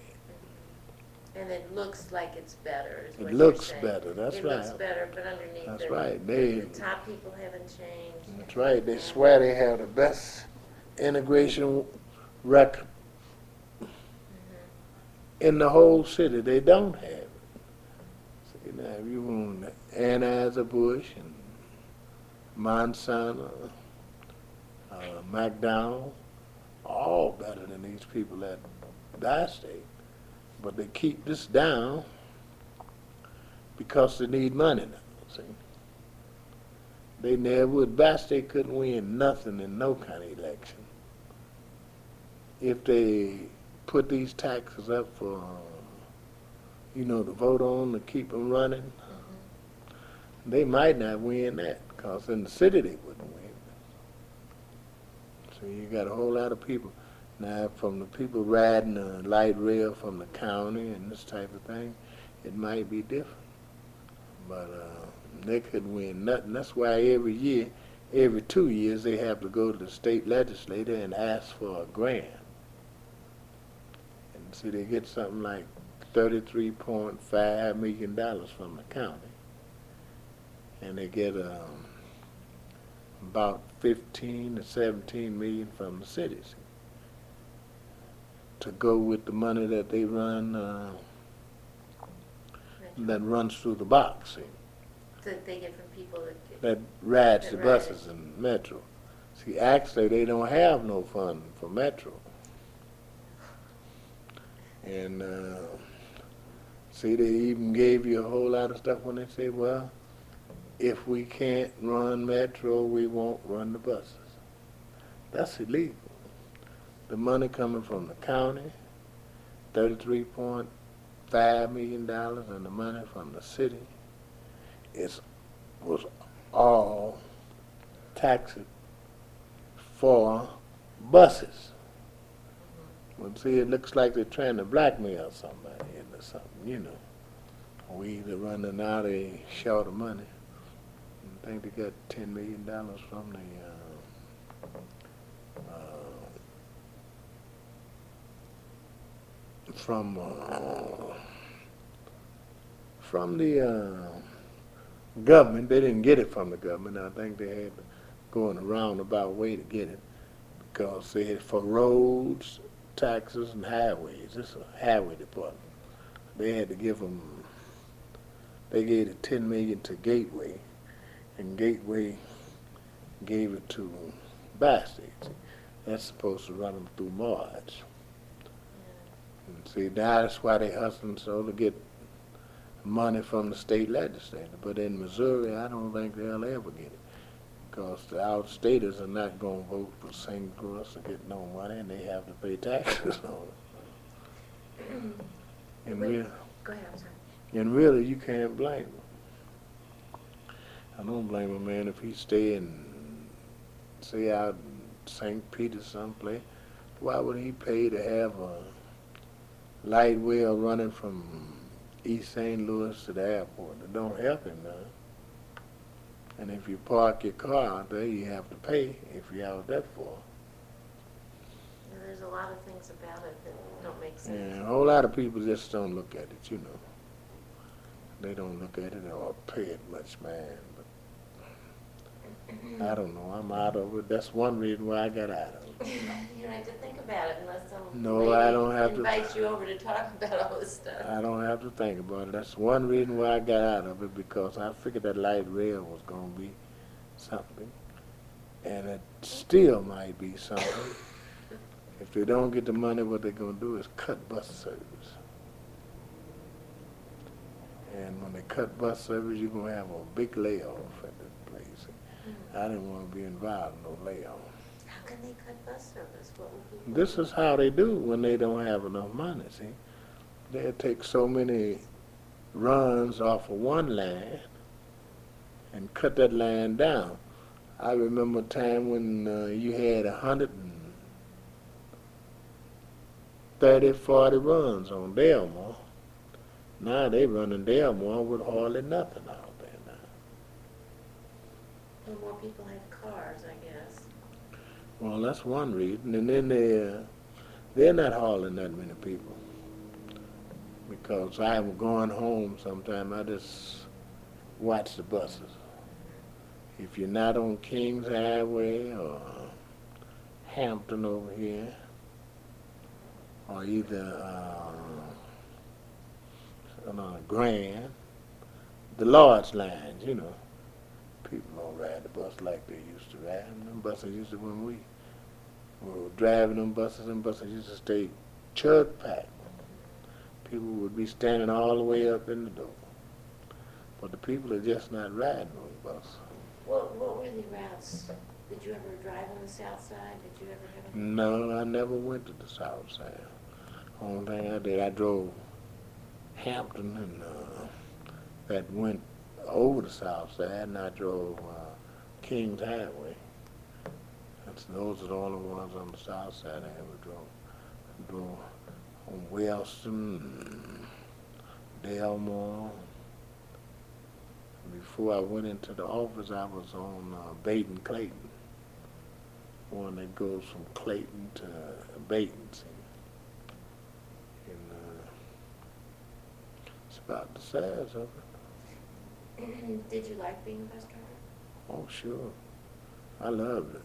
And it looks like it's better, is It what you're looks saying. better, that's It looks right. better, but underneath That's the, right. They the top people haven't changed. that's right. They swear they have the best integration record Mhm. in the whole city. They don't have it. See now, if you want Anheuser-Busch and Monsanto, uh, McDonald, all better than these people at Bi-State. But they keep this down because they need money now, see. They never would, Bi-State couldn't win nothing in no kind of election. If they put these taxes up for, you know, to vote on to keep them running, Mhm. they might not win that, because in the city they wouldn't win. So you got a whole lot of people. Now, from the people riding the light rail from the county and this type of thing, it might be different. But uh, they could win nothing. That's why every year, every two years, they have to go to the state legislature and ask for a grant. And see, they get something like $33.5 million from the county and they get um, about 15 to 17 million from the cities to go with the money that they run uh, that runs through the box see, That they get from people that get. that rides the That ride it. buses and metro. See, actually, they don't have no fund for metro. And uh, see, they even gave you a whole lot of stuff when they say, well, if we can't run metro, we won't run the buses. That's illegal. The money coming from the county, thirty-three point five million dollars, and the money from the city, is was all taxes for buses. Well, see, it looks like they're trying to blackmail somebody into something, you know. We either running out of short of money. I think they got ten million dollars from the, uh, uh, from, uh, from the, uh, government. They didn't get it from the government. I think they had to go in a roundabout way to get it because they had for roads, taxes, and highways. This is a highway department. They had to give them. They gave the ten million to Gateway, and Gateway gave it to Bi-State. That's supposed to run them through March. And see, that's why they hustling so to get money from the state legislature. But in Missouri, I don't think they'll ever get it. Because the outstaters are not going to vote for St. Louis to get no money, and they have to pay taxes on it. And Wait. real, Go ahead, I'm sorry. and really, you can't blame them. I don't blame a man if he stay in, say out in St. Peter someplace. Why would he pay to have a light rail running from East St. Louis to the airport? It don't help him none. And if you park your car out there, you have to pay if you're out that for. Yeah, There's a lot of things about it that don't make sense. And a whole lot of people just don't look at it, you know. They don't look at it or pay it much, man. But I don't know. I'm out of it. That's one reason why I got out of it. You don't have to think about it unless someone. No, I don't have to- invites you over to talk about all this stuff. I don't have to think about it. That's one reason why I got out of it because I figured that light rail was going to be something, and it still might be something. if they don't get the money, what they're going to do is cut bus service. And when they cut bus service, you're going to have a big layoff place. I didn't want to be involved in no layoff. How can they cut bus service? What would be? This is how they do when they don't have enough money, see? They'll take so many runs off of one line and cut that line down. I remember a time when uh, you had a hundred and thirty, forty runs on Delmar. Now they running Delmar with hardly nothing now. Well, more people have cars, I guess. Well, that's one reason, and then they uh, they're not hauling that many people because I'm going home sometime. I just watch the buses. If you're not on Kings Highway or Hampton over here, or either uh, on Grand, the large lines, you know, people don't ride the bus like they used to ride. Them buses used to when we were driving them buses, them buses used to stay chug packed. People would be standing all the way up in the door. But the people are just not riding those buses. What, what were the routes? Did you ever drive on the south side? Did you ever have a? No, I never went to the south side. Only thing I did, I drove Hampton and uh, that went over the south side, and I drove uh, Kings Highway. That's, those are the only ones on the south side I ever drove. I drove on Wellston, Delmar. Before I went into the office, I was on uh, Baden Clayton one that goes from Clayton to see. And uh, it's about the size of it. Did you like being a bus driver? Oh, sure. I loved it.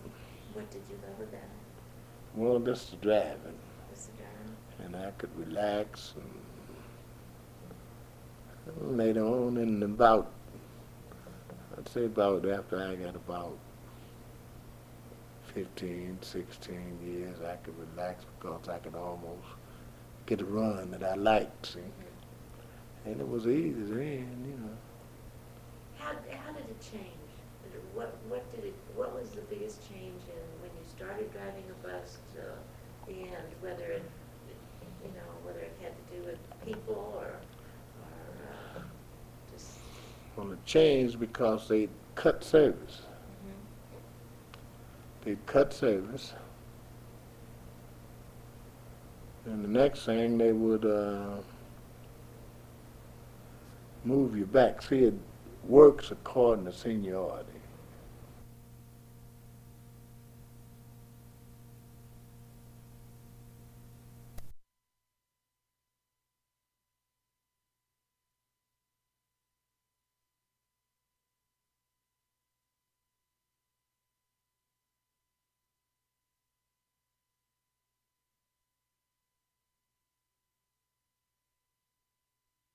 What did you love about it? Well, just the driving. Was the driving? And I could relax. And later on, in about, I'd say about after I got about 15, 16 years, I could relax because I could almost get a run that I liked, see. Mm-hmm. And it was easy then, you know. How, how did it change? What, what did it, what was the biggest change in when you started driving a bus to the end? Whether it, you know, whether it had to do with people or, or, uh, just, Well, it changed because they cut service. They cut service. And the next thing, they would uh, move you back. See, it works according to seniority.